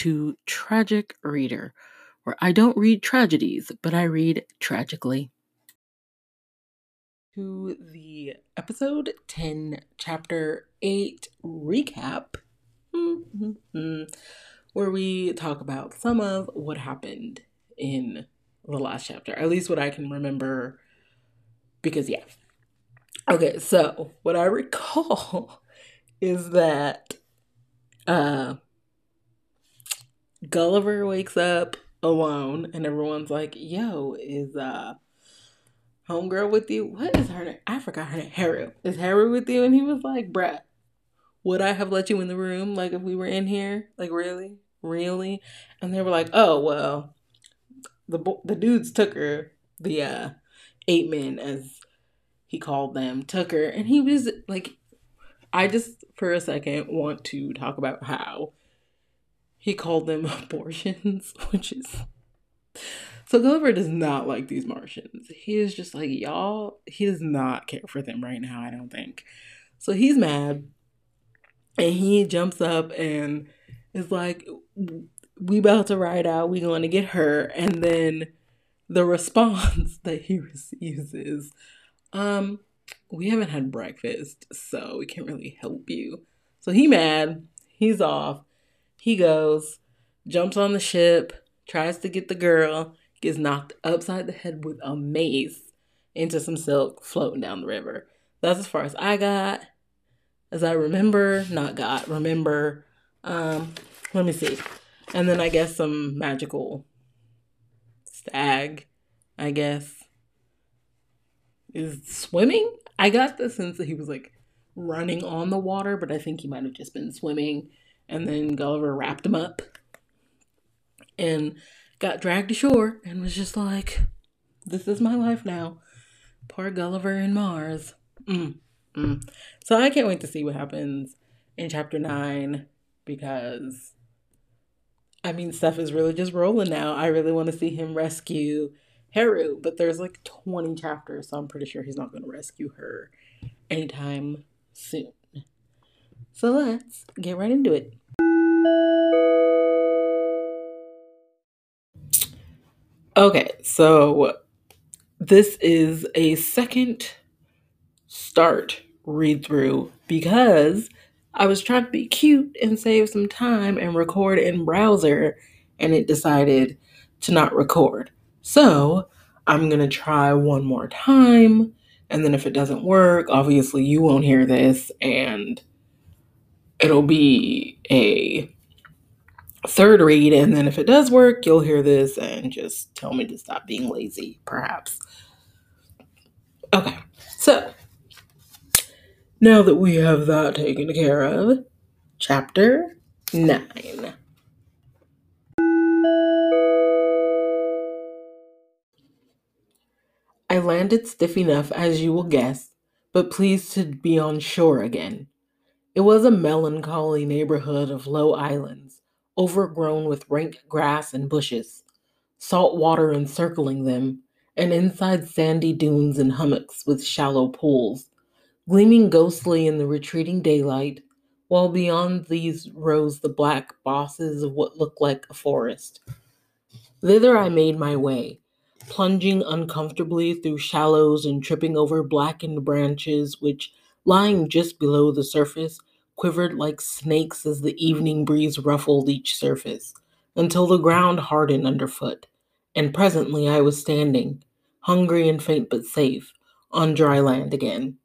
to Tragic Reader, where I don't read tragedies, but I read tragically. To the episode 10, chapter 8 recap, where we talk about some of what happened in the last chapter, at least what I can remember. Because, yeah. Okay, so what I recall is that uh Gulliver wakes up alone and everyone's like, yo, is uh homegirl with you? What is her name? I forgot her name. Haru. Is Haru with you? And he was like, bruh, would I have let you in the room? Like if we were in here? Like really? Really? And they were like, oh well, the the dudes took her, the uh ape men as he called them, took her, and he was like I just for a second want to talk about how he called them abortions, which is so Gulliver does not like these Martians. He is just like, y'all, he does not care for them right now, I don't think. So he's mad. And he jumps up and is like, we about to ride out, we going to get her. And then the response that he receives is, um, we haven't had breakfast, so we can't really help you. So he mad, he's off. He goes, jumps on the ship, tries to get the girl, gets knocked upside the head with a mace into some silk floating down the river. That's as far as I got. As I remember, not got, remember. Um, let me see. And then I guess some magical stag, I guess, is swimming. I got the sense that he was like running on the water, but I think he might have just been swimming. And then Gulliver wrapped him up and got dragged ashore and was just like, this is my life now. Poor Gulliver and Mars. Mm, mm. So I can't wait to see what happens in chapter nine because I mean, stuff is really just rolling now. I really want to see him rescue Haru, but there's like 20 chapters, so I'm pretty sure he's not going to rescue her anytime soon. So let's get right into it. Okay, so this is a second start read through because I was trying to be cute and save some time and record in browser and it decided to not record. So I'm to try one more time. And then if it doesn't work, obviously you won't hear this and it'll be a third read. And then if it does work, you'll hear this and just tell me to stop being lazy, perhaps. Okay, so now that we have that taken care of, chapter 9. I landed stiff enough, as you will guess, but pleased to be on shore again. It was a melancholy neighborhood of low islands, overgrown with rank grass and bushes, salt water encircling them, and inside sandy dunes and hummocks with shallow pools, gleaming ghostly in the retreating daylight, while beyond these rose the black bosses of what looked like a forest. Thither I made my way, plunging uncomfortably through shallows and tripping over blackened branches which, lying just below the surface, quivered like snakes as the evening breeze ruffled each surface, until the ground hardened underfoot, and presently I was standing, hungry and faint but safe, on dry land again.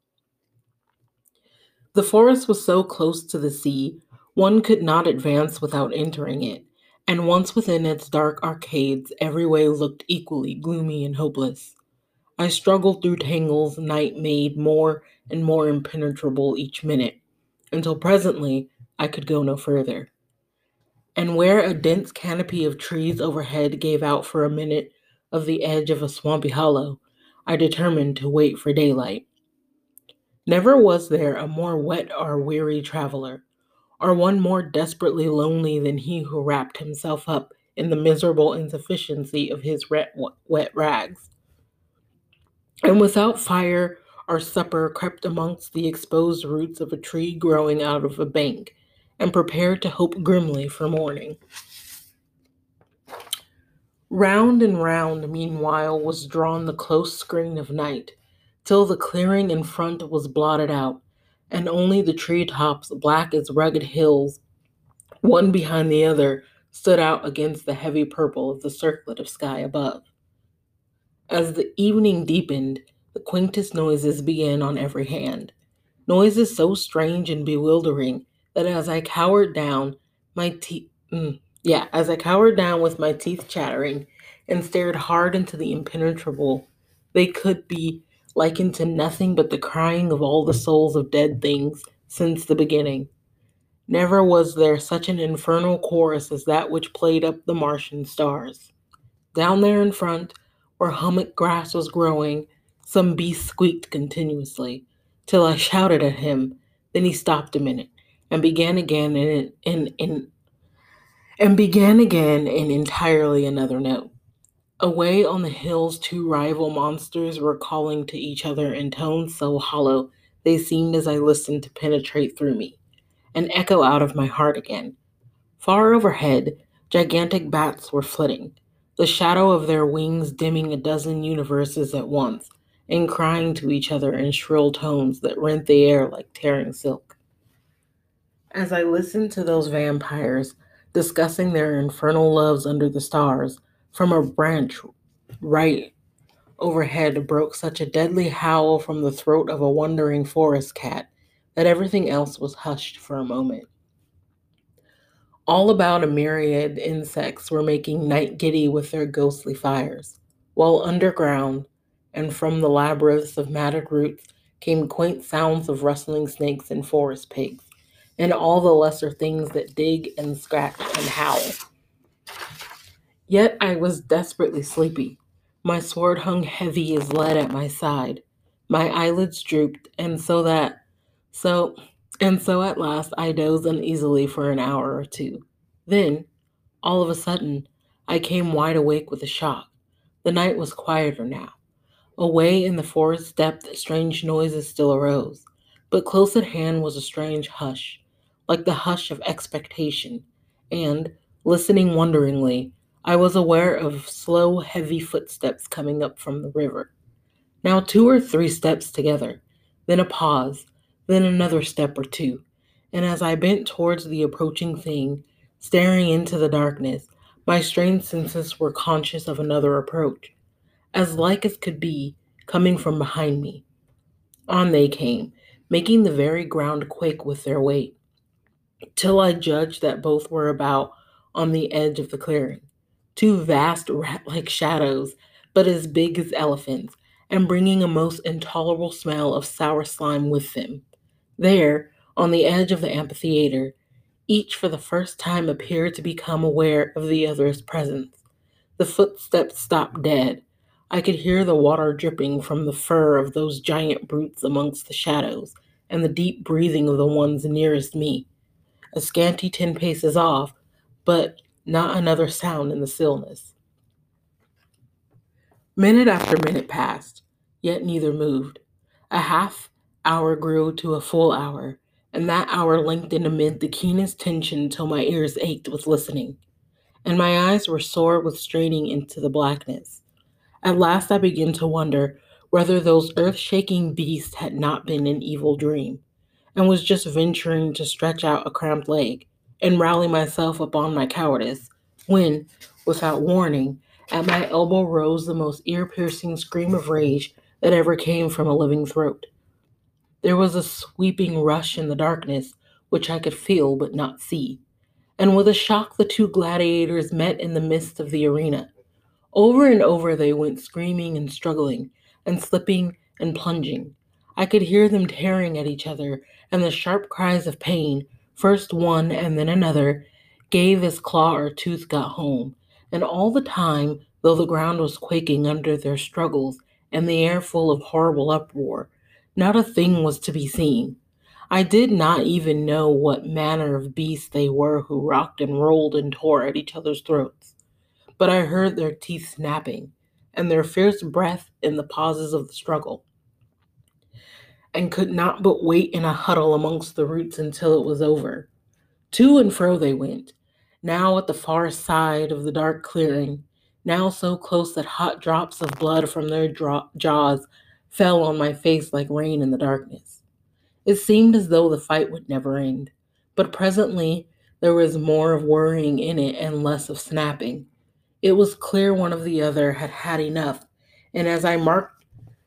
The forest was so close to the sea, one could not advance without entering it, and once within its dark arcades, every way looked equally gloomy and hopeless. I struggled through tangles night made more and more impenetrable each minute, until presently I could go no further. And where a dense canopy of trees overhead gave out for a minute of the edge of a swampy hollow, I determined to wait for daylight. Never was there a more wet or weary traveler or one more desperately lonely than he who wrapped himself up in the miserable insufficiency of his wet rags. And without fire or supper, crept amongst the exposed roots of a tree growing out of a bank, and prepared to hope grimly for morning. Round and round, meanwhile, was drawn the close screen of night, till the clearing in front was blotted out, and only the tree tops, black as rugged hills, one behind the other, stood out against the heavy purple of the circlet of sky above. As the evening deepened, the quaintest noises began on every hand. Noises so strange and bewildering that as I cowered down, my teeth, mm, yeah, as I cowered down with my teeth chattering and stared hard into the impenetrable, they could be likened to nothing but the crying of all the souls of dead things since the beginning. Never was there such an infernal chorus as that which played up the Martian stars. Down there in front, where hummock grass was growing, some beast squeaked continuously, till I shouted at him. Then he stopped a minute and began again in, in, in and began again in entirely another note. Away on the hills, two rival monsters were calling to each other in tones so hollow they seemed as I listened to penetrate through me and echo out of my heart again. Far overhead, gigantic bats were flitting, the shadow of their wings dimming a dozen universes at once, and crying to each other in shrill tones that rent the air like tearing silk. As I listened to those vampires discussing their infernal loves under the stars, from a branch right overhead broke such a deadly howl from the throat of a wandering forest cat that everything else was hushed for a moment. All about a myriad insects were making night giddy with their ghostly fires, while underground and from the labyrinths of matted roots came quaint sounds of rustling snakes and forest pigs, and all the lesser things that dig and scratch and howl. Yet I was desperately sleepy. My sword hung heavy as lead at my side. My eyelids drooped, and so that so and so at last I dozed uneasily for an hour or two. Then, all of a sudden, I came wide awake with a shock. The night was quieter now. Away in the forest depth, strange noises still arose, but close at hand was a strange hush, like the hush of expectation, and, listening wonderingly, I was aware of slow, heavy footsteps coming up from the river. Now two or three steps together, then a pause, then another step or two, and as I bent towards the approaching thing, staring into the darkness, my strained senses were conscious of another approach as like as could be, coming from behind me. On they came, making the very ground quake with their weight, till I judged that both were about on the edge of the clearing. Two vast rat like shadows, but as big as elephants, and bringing a most intolerable smell of sour slime with them. There, on the edge of the amphitheater, each for the first time appeared to become aware of the other's presence. The footsteps stopped dead, I could hear the water dripping from the fur of those giant brutes amongst the shadows, and the deep breathing of the ones nearest me. A scanty ten paces off, but not another sound in the stillness. Minute after minute passed, yet neither moved. A half hour grew to a full hour, and that hour lengthened amid the keenest tension till my ears ached with listening, and my eyes were sore with straining into the blackness. At last I began to wonder whether those earth shaking beasts had not been an evil dream, and was just venturing to stretch out a cramped leg and rally myself upon my cowardice, when, without warning, at my elbow rose the most ear piercing scream of rage that ever came from a living throat. There was a sweeping rush in the darkness, which I could feel but not see, and with a shock the two gladiators met in the midst of the arena. Over and over they went screaming and struggling, and slipping and plunging. I could hear them tearing at each other, and the sharp cries of pain, first one and then another, gave as claw or tooth got home. And all the time, though the ground was quaking under their struggles, and the air full of horrible uproar, not a thing was to be seen. I did not even know what manner of beasts they were who rocked and rolled and tore at each other's throats but I heard their teeth snapping and their fierce breath in the pauses of the struggle, and could not but wait in a huddle amongst the roots until it was over. To and fro they went, now at the far side of the dark clearing, now so close that hot drops of blood from their jaws fell on my face like rain in the darkness. It seemed as though the fight would never end, but presently there was more of worrying in it and less of snapping. It was clear one of the other had had enough, and as I marked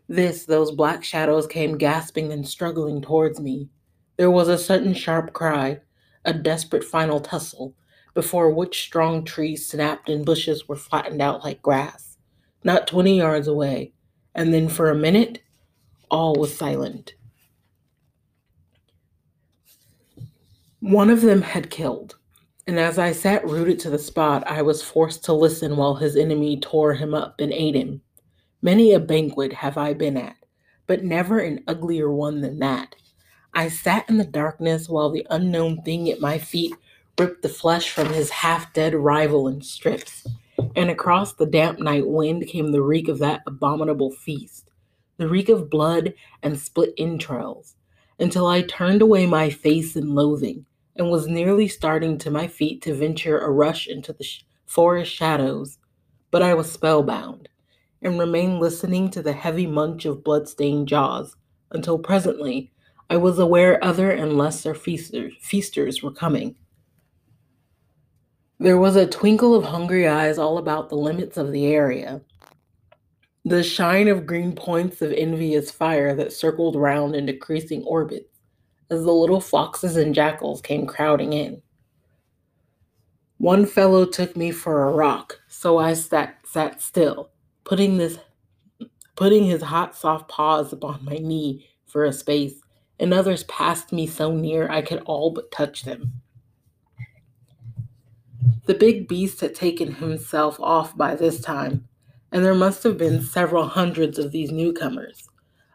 this, those black shadows came gasping and struggling towards me. There was a sudden sharp cry, a desperate final tussle, before which strong trees snapped and bushes were flattened out like grass, not twenty yards away, and then for a minute all was silent. One of them had killed, and as I sat rooted to the spot, I was forced to listen while his enemy tore him up and ate him. Many a banquet have I been at, but never an uglier one than that. I sat in the darkness while the unknown thing at my feet ripped the flesh from his half dead rival in strips, and across the damp night wind came the reek of that abominable feast, the reek of blood and split entrails, until I turned away my face in loathing and was nearly starting to my feet to venture a rush into the sh- forest shadows, but I was spellbound and remained listening to the heavy munch of blood-stained jaws until presently I was aware other and lesser feasters, feasters were coming. There was a twinkle of hungry eyes all about the limits of the area, the shine of green points of envious fire that circled round in decreasing orbits as the little foxes and jackals came crowding in. One fellow took me for a rock, so I sat, sat still, putting this putting his hot soft paws upon my knee for a space, and others passed me so near I could all but touch them. The big beast had taken himself off by this time, and there must have been several hundreds of these newcomers.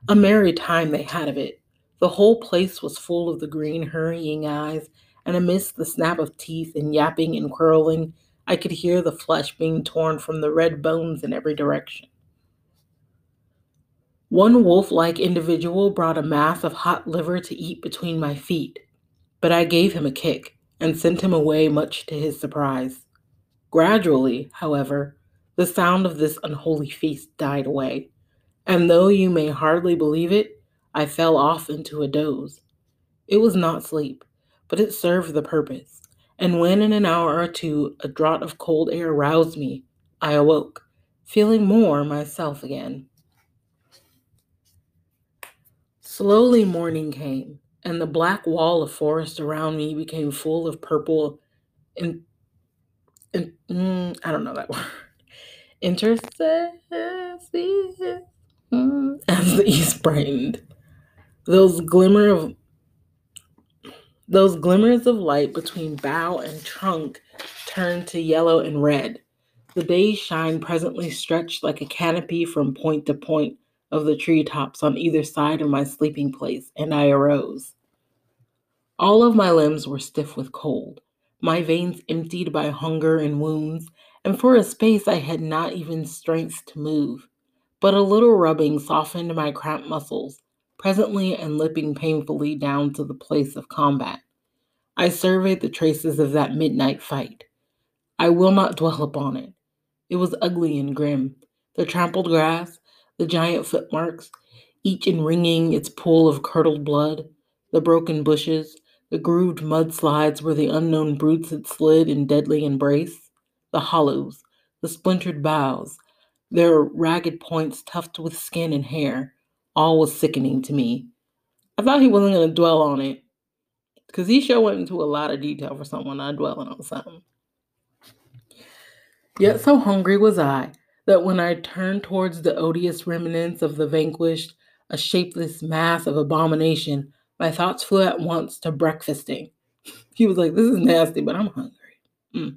A merry time they had of it, the whole place was full of the green, hurrying eyes, and amidst the snap of teeth and yapping and quarreling, I could hear the flesh being torn from the red bones in every direction. One wolf like individual brought a mass of hot liver to eat between my feet, but I gave him a kick and sent him away much to his surprise. Gradually, however, the sound of this unholy feast died away, and though you may hardly believe it, I fell off into a doze. It was not sleep, but it served the purpose, and when in an hour or two a draught of cold air roused me, I awoke, feeling more myself again. Slowly morning came, and the black wall of forest around me became full of purple and, and mm, I don't know that word. Interstices mm, as the east brightened. Those glimmer of those glimmers of light between bough and trunk turned to yellow and red. The day's shine presently stretched like a canopy from point to point of the treetops on either side of my sleeping place, and I arose. All of my limbs were stiff with cold, my veins emptied by hunger and wounds, and for a space I had not even strength to move. But a little rubbing softened my cramped muscles, presently and lipping painfully down to the place of combat. I surveyed the traces of that midnight fight. I will not dwell upon it. It was ugly and grim. The trampled grass, the giant footmarks, each enringing its pool of curdled blood, the broken bushes, the grooved mudslides where the unknown brutes had slid in deadly embrace, the hollows, the splintered boughs, their ragged points tufted with skin and hair, all was sickening to me. I thought he wasn't going to dwell on it because he sure went into a lot of detail for someone not dwelling on something. Yet so hungry was I that when I turned towards the odious remnants of the vanquished, a shapeless mass of abomination, my thoughts flew at once to breakfasting. He was like, This is nasty, but I'm hungry. Mm.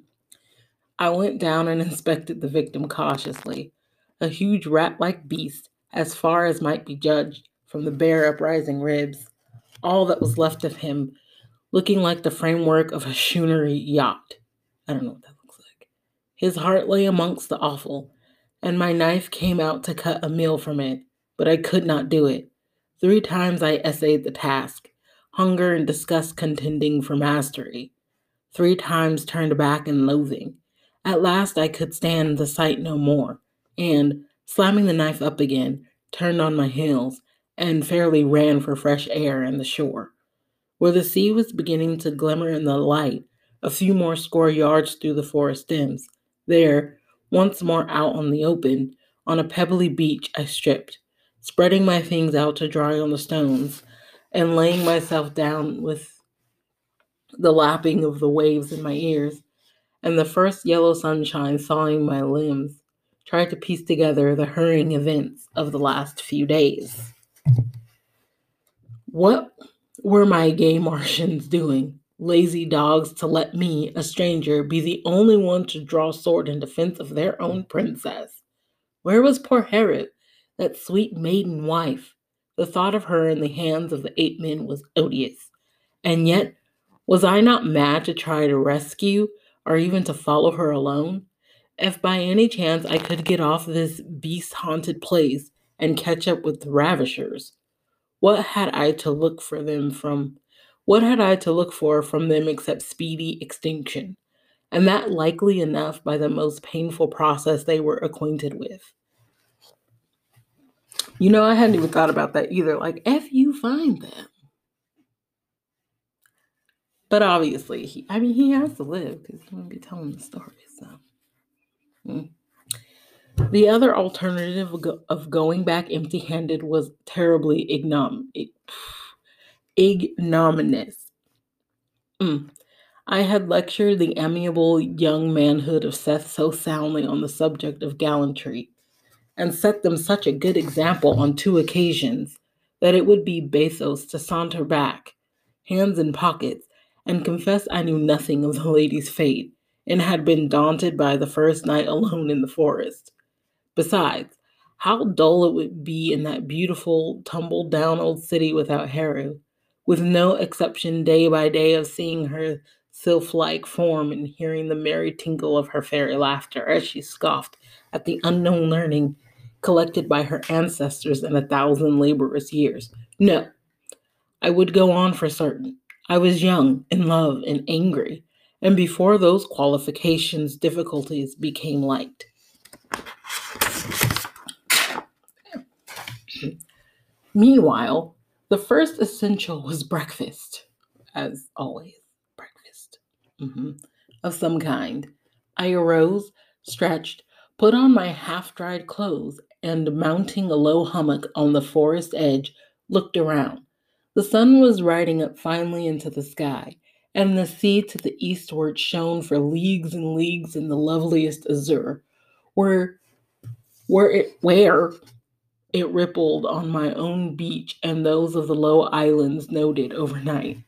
I went down and inspected the victim cautiously. A huge rat like beast as far as might be judged from the bare uprising ribs, all that was left of him looking like the framework of a schooner yacht. I don't know what that looks like. His heart lay amongst the offal, and my knife came out to cut a meal from it, but I could not do it. Three times I essayed the task, hunger and disgust contending for mastery. Three times turned back in loathing, At last I could stand the sight no more, and, slamming the knife up again, turned on my heels and fairly ran for fresh air and the shore. Where the sea was beginning to glimmer in the light, a few more score yards through the forest stems, there, once more out on the open, on a pebbly beach, I stripped, spreading my things out to dry on the stones, and laying myself down with the lapping of the waves in my ears, and the first yellow sunshine thawing my limbs, tried to piece together the hurrying events of the last few days. What were my gay Martians doing? Lazy dogs to let me, a stranger, be the only one to draw sword in defense of their own princess. Where was poor Haru, that sweet maiden wife? The thought of her in the hands of the ape men was odious. And yet, was I not mad to try to rescue or even to follow her alone? If by any chance I could get off this beast haunted place and catch up with the ravishers, what had I to look for them from? What had I to look for from them except speedy extinction? And that likely enough by the most painful process they were acquainted with. You know, I hadn't even thought about that either. Like, if you find them. But obviously, he, I mean, he has to live because he wouldn't be telling the story. Mm. the other alternative of going back empty handed was terribly ignom- ignominious. Mm. I had lectured the amiable young manhood of Seth so soundly on the subject of gallantry and set them such a good example on two occasions that it would be bathos to saunter back, hands in pockets, and confess I knew nothing of the lady's fate and had been daunted by the first night alone in the forest. Besides, how dull it would be in that beautiful, tumbled down old city without Haru, with no exception day by day of seeing her sylph like form and hearing the merry tinkle of her fairy laughter as she scoffed at the unknown learning collected by her ancestors in a thousand laborious years. No, I would go on for certain. I was young, in love, and angry, and before those qualifications, difficulties became light. Meanwhile, the first essential was breakfast, as always, breakfast mm-hmm. of some kind. I arose, stretched, put on my half dried clothes, and mounting a low hummock on the forest edge, looked around. The sun was riding up finely into the sky, and the sea to the eastward shone for leagues and leagues in the loveliest azure, where where it where it rippled on my own beach and those of the low islands noted overnight.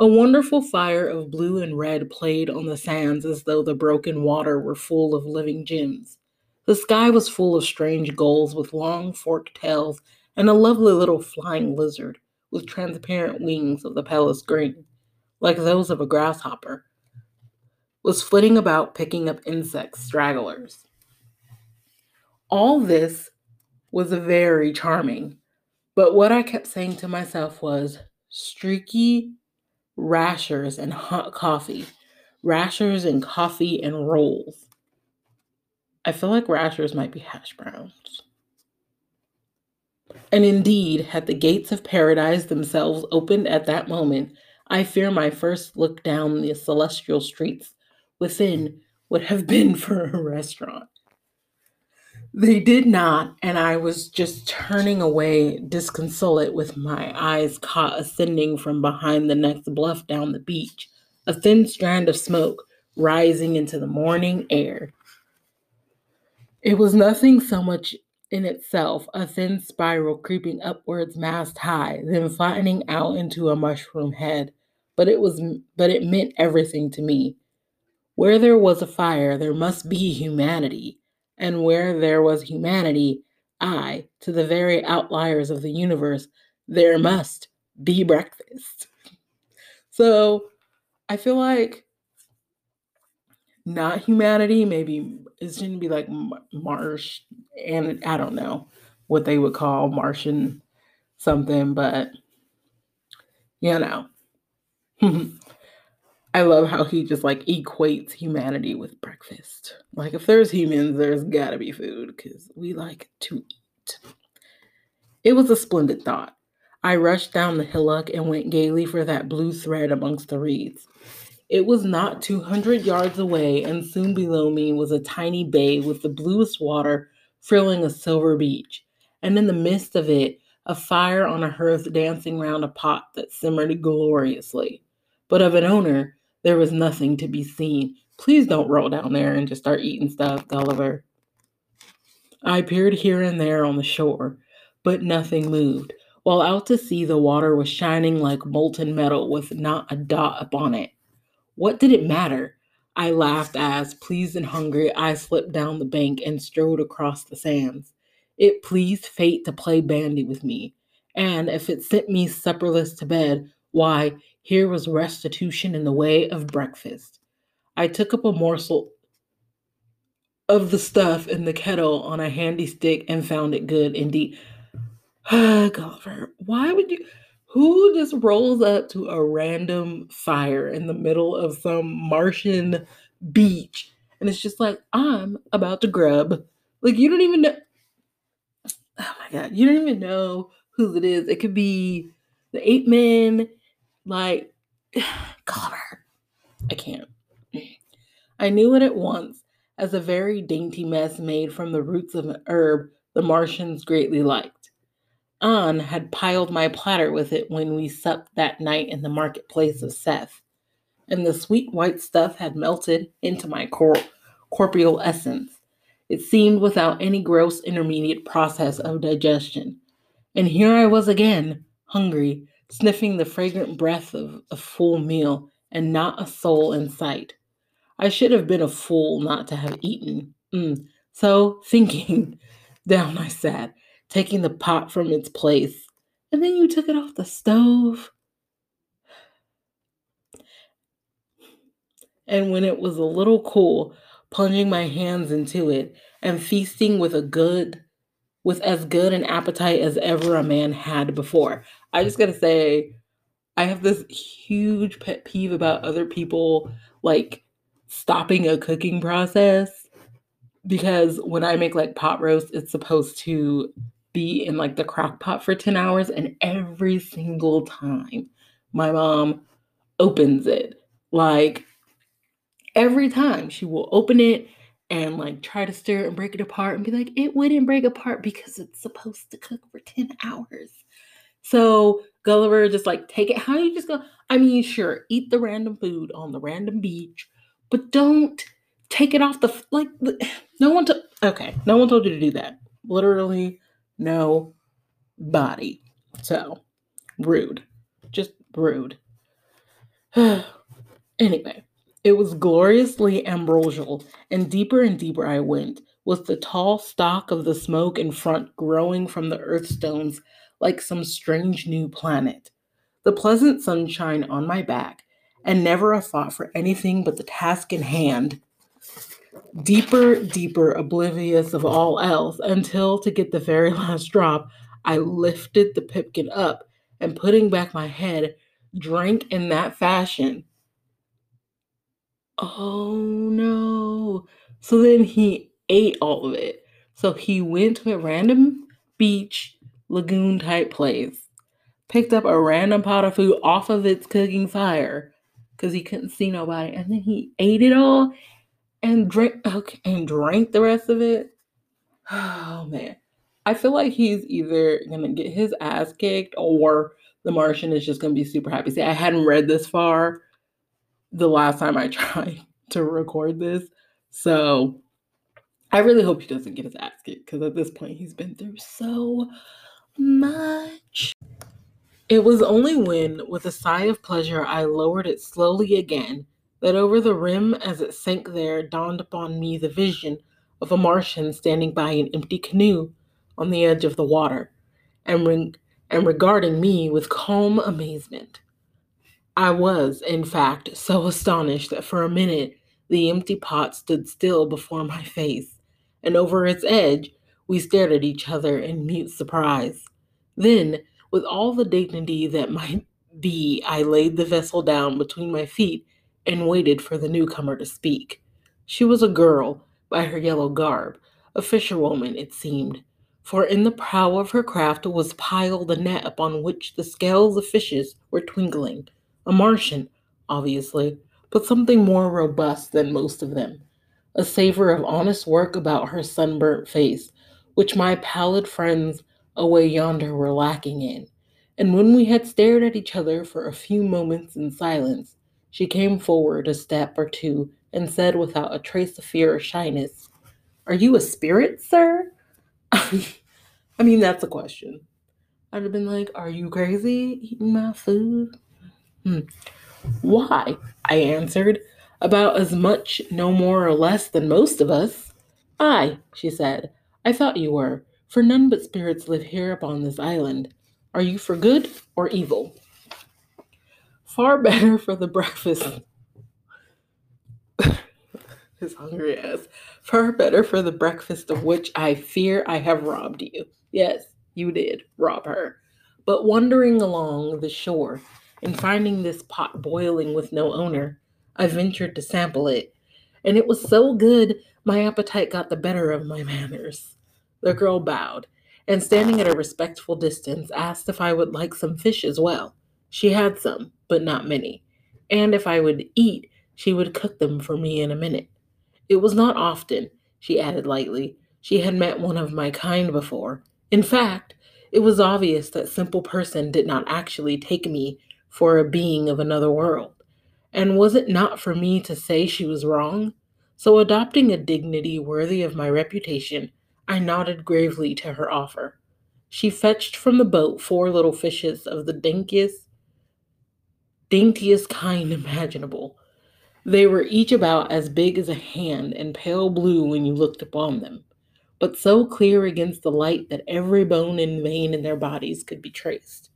A wonderful fire of blue and red played on the sands as though the broken water were full of living gems. The sky was full of strange gulls with long forked tails and a lovely little flying lizard with transparent wings of the palest green, like those of a grasshopper, was flitting about picking up insect stragglers. All this was very charming, but what I kept saying to myself was streaky rashers and hot coffee, rashers and coffee and rolls. I feel like rashers might be hash browns. And indeed, had the gates of paradise themselves opened at that moment, I fear my first look down the celestial streets within would have been for a restaurant. They did not, and I was just turning away disconsolate with my eyes caught ascending from behind the next bluff down the beach, a thin strand of smoke rising into the morning air. It was nothing so much in itself, a thin spiral creeping upwards mast high, then flattening out into a mushroom head. But it was but it meant everything to me. Where there was a fire, there must be humanity. And where there was humanity, I, to the very outliers of the universe, there must be breakfast. So I feel like not humanity, maybe it's going to be like Marsh, and I don't know what they would call Martian something, but you know. I love how he just like equates humanity with breakfast. Like if there's humans, there's gotta be food because we like to eat. It was a splendid thought. I rushed down the hillock and went gaily for that blue thread amongst the reeds. It was not 200 yards away, and soon below me was a tiny bay with the bluest water frilling a silver beach, and in the midst of it, a fire on a hearth dancing round a pot that simmered gloriously. But of an owner, there was nothing to be seen. Please don't roll down there and just start eating stuff, Gulliver. I peered here and there on the shore, but nothing moved, while out to sea the water was shining like molten metal with not a dot upon it. What did it matter? I laughed as, pleased and hungry, I slipped down the bank and strode across the sands. It pleased fate to play bandy with me, and if it sent me supperless to bed, why, here was restitution in the way of breakfast. I took up a morsel of the stuff in the kettle on a handy stick and found it good indeed. Gulliver, why would you? Who just rolls up to a random fire in the middle of some Martian beach and it's just like, I'm about to grub? Like, you don't even know. Oh my God. You don't even know who it is. It could be the ape man. Like, Gulliver. I can't. I knew it at once as a very dainty mess made from the roots of an herb the Martians greatly liked. An had piled my platter with it when we supped that night in the marketplace of Seth, and the sweet white stuff had melted into my cor- corporeal essence. It seemed without any gross intermediate process of digestion. And here I was again, hungry, sniffing the fragrant breath of a full meal, and not a soul in sight. I should have been a fool not to have eaten. Mm. So, thinking, down I sat, taking the pot from its place, and then you took it off the stove. And when it was a little cool, plunging my hands into it and feasting with a good with as good an appetite as ever a man had before. I just gotta say, I have this huge pet peeve about other people like stopping a cooking process because when I make like pot roast, it's supposed to be in like the crock pot for 10 hours and every single time my mom opens it like every time she will open it and like try to stir it and break it apart and be like it wouldn't break apart because it's supposed to cook for 10 hours so gulliver just like take it how you just go i mean sure eat the random food on the random beach but don't take it off the like no one to okay no one told you to do that literally no body. So rude. Just rude. anyway, it was gloriously ambrosial, and deeper and deeper I went, with the tall stalk of the smoke in front growing from the earth stones like some strange new planet. The pleasant sunshine on my back, and never a thought for anything but the task in hand deeper, deeper oblivious of all else until to get the very last drop, I lifted the pipkin up and putting back my head, drank in that fashion. Oh no. So then he ate all of it. So he went to a random beach, lagoon type place, picked up a random pot of food off of its cooking fire because he couldn't see nobody, and then he ate it all and drink okay, and drank the rest of it. Oh man. I feel like he's either gonna get his ass kicked or the Martian is just gonna be super happy. See, I hadn't read this far the last time I tried to record this. So I really hope he doesn't get his ass kicked because at this point he's been through so much. It was only when, with a sigh of pleasure, I lowered it slowly again that over the rim as it sank there dawned upon me the vision of a Martian standing by an empty canoe on the edge of the water and, re- and regarding me with calm amazement. I was, in fact, so astonished that for a minute the empty pot stood still before my face, and over its edge we stared at each other in mute surprise. Then, with all the dignity that might be, I laid the vessel down between my feet and waited for the newcomer to speak. She was a girl, by her yellow garb, a fisherwoman, it seemed, for in the prow of her craft was piled a net upon which the scales of fishes were twinkling. A Martian, obviously, but something more robust than most of them. A savor of honest work about her sunburnt face, which my pallid friends away yonder were lacking in. And when we had stared at each other for a few moments in silence, she came forward a step or two and said without a trace of fear or shyness, Are you a spirit, sir? I mean, that's a question. I'd have been like, Are you crazy eating my food? Hmm. Why? I answered. About as much, no more or less, than most of us. Aye, she said. I thought you were, for none but spirits live here upon this island. Are you for good or evil? Far better for the breakfast. His hungry ass. Far better for the breakfast of which I fear I have robbed you. Yes, you did rob her. But wandering along the shore and finding this pot boiling with no owner, I ventured to sample it. And it was so good, my appetite got the better of my manners. The girl bowed, and standing at a respectful distance, asked if I would like some fish as well. She had some, but not many. And if I would eat, she would cook them for me in a minute. It was not often, she added lightly. She had met one of my kind before. In fact, it was obvious that simple person did not actually take me for a being of another world. And was it not for me to say she was wrong? So, adopting a dignity worthy of my reputation, I nodded gravely to her offer. She fetched from the boat four little fishes of the daintiest, daintiest kind imaginable. They were each about as big as a hand and pale blue when you looked upon them, but so clear against the light that every bone and vein in their bodies could be traced.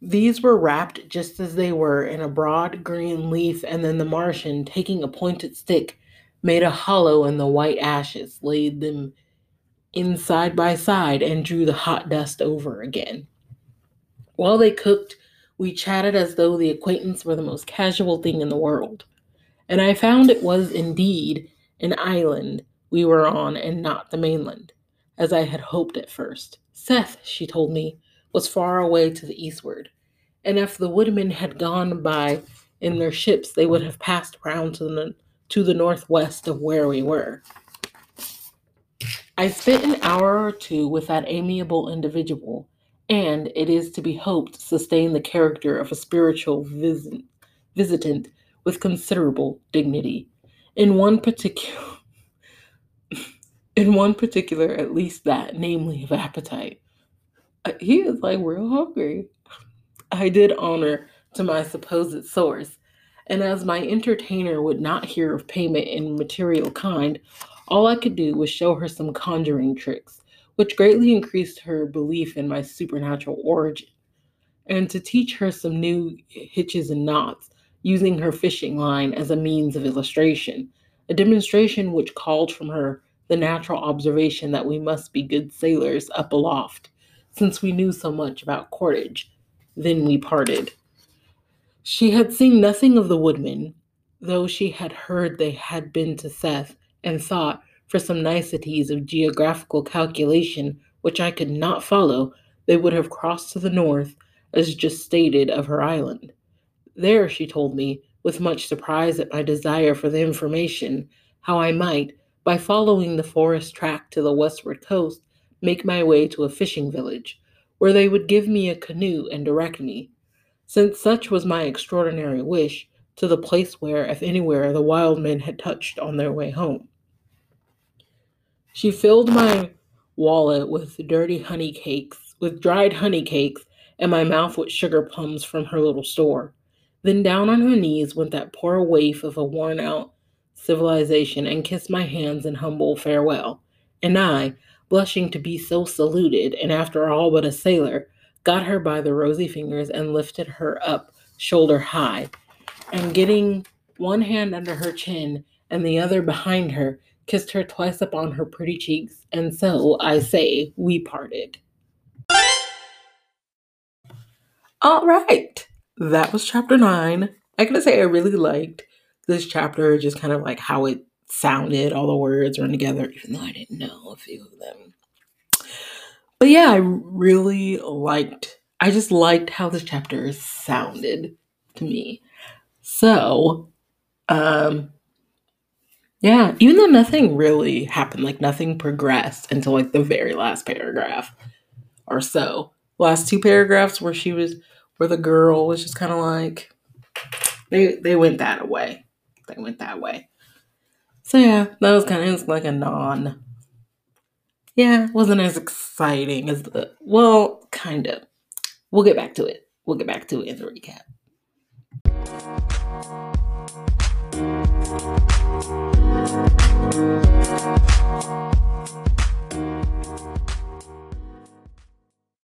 These were wrapped just as they were in a broad green leaf, and then the Martian, taking a pointed stick, made a hollow in the white ashes, laid them in side by side, and drew the hot dust over again. While they cooked, we chatted as though the acquaintance were the most casual thing in the world. And I found it was indeed an island we were on and not the mainland, as I had hoped at first. Seth, she told me, was far away to the eastward, and if the woodmen had gone by in their ships, they would have passed round to the, to the northwest of where we were. I spent an hour or two with that amiable individual, and it is to be hoped sustained the character of a spiritual visit, visitant with considerable dignity. In one particular in one particular, at least that, namely of appetite. Uh, he is like real hungry. I did honor to my supposed source, and as my entertainer would not hear of payment in material kind, all I could do was show her some conjuring tricks, which greatly increased her belief in my supernatural origin, and to teach her some new hitches and knots, using her fishing line as a means of illustration, a demonstration which called from her the natural observation that we must be good sailors up aloft since we knew so much about cordage. Then we parted. She had seen nothing of the woodmen, though she had heard they had been to Seth, and thought, for some niceties of geographical calculation which I could not follow, they would have crossed to the north, as just stated of her island. There, she told me, with much surprise at my desire for the information, how I might, by following the forest track to the westward coast, make my way to a fishing village, where they would give me a canoe and direct me, since such was my extraordinary wish, to the place where, if anywhere, the wild men had touched on their way home. She filled my wallet with dirty honey cakes, with dried honey cakes, and my mouth with sugar plums from her little store. Then down on her knees went that poor waif of a worn out civilization and kissed my hands in humble farewell. And I, blushing to be so saluted, and after all but a sailor, got her by the rosy fingers and lifted her up shoulder high, and getting one hand under her chin and the other behind her, kissed her twice upon her pretty cheeks, and so, I say, we parted. All right, that was chapter nine. I gotta say, I really liked this chapter, just kind of like how it sounded, all the words run together, even though I didn't know a few of them. But yeah, I really liked, I just liked how this chapter sounded to me. So, um, yeah, even though nothing really happened, like nothing progressed until like the very last paragraph or so. Last two paragraphs where she was, where the girl was just kind of like, they they went that way. They went that way. So yeah, that was kind of like a non. Yeah, wasn't as exciting as the well, kind of. We'll get back to it. We'll get back to it in the recap.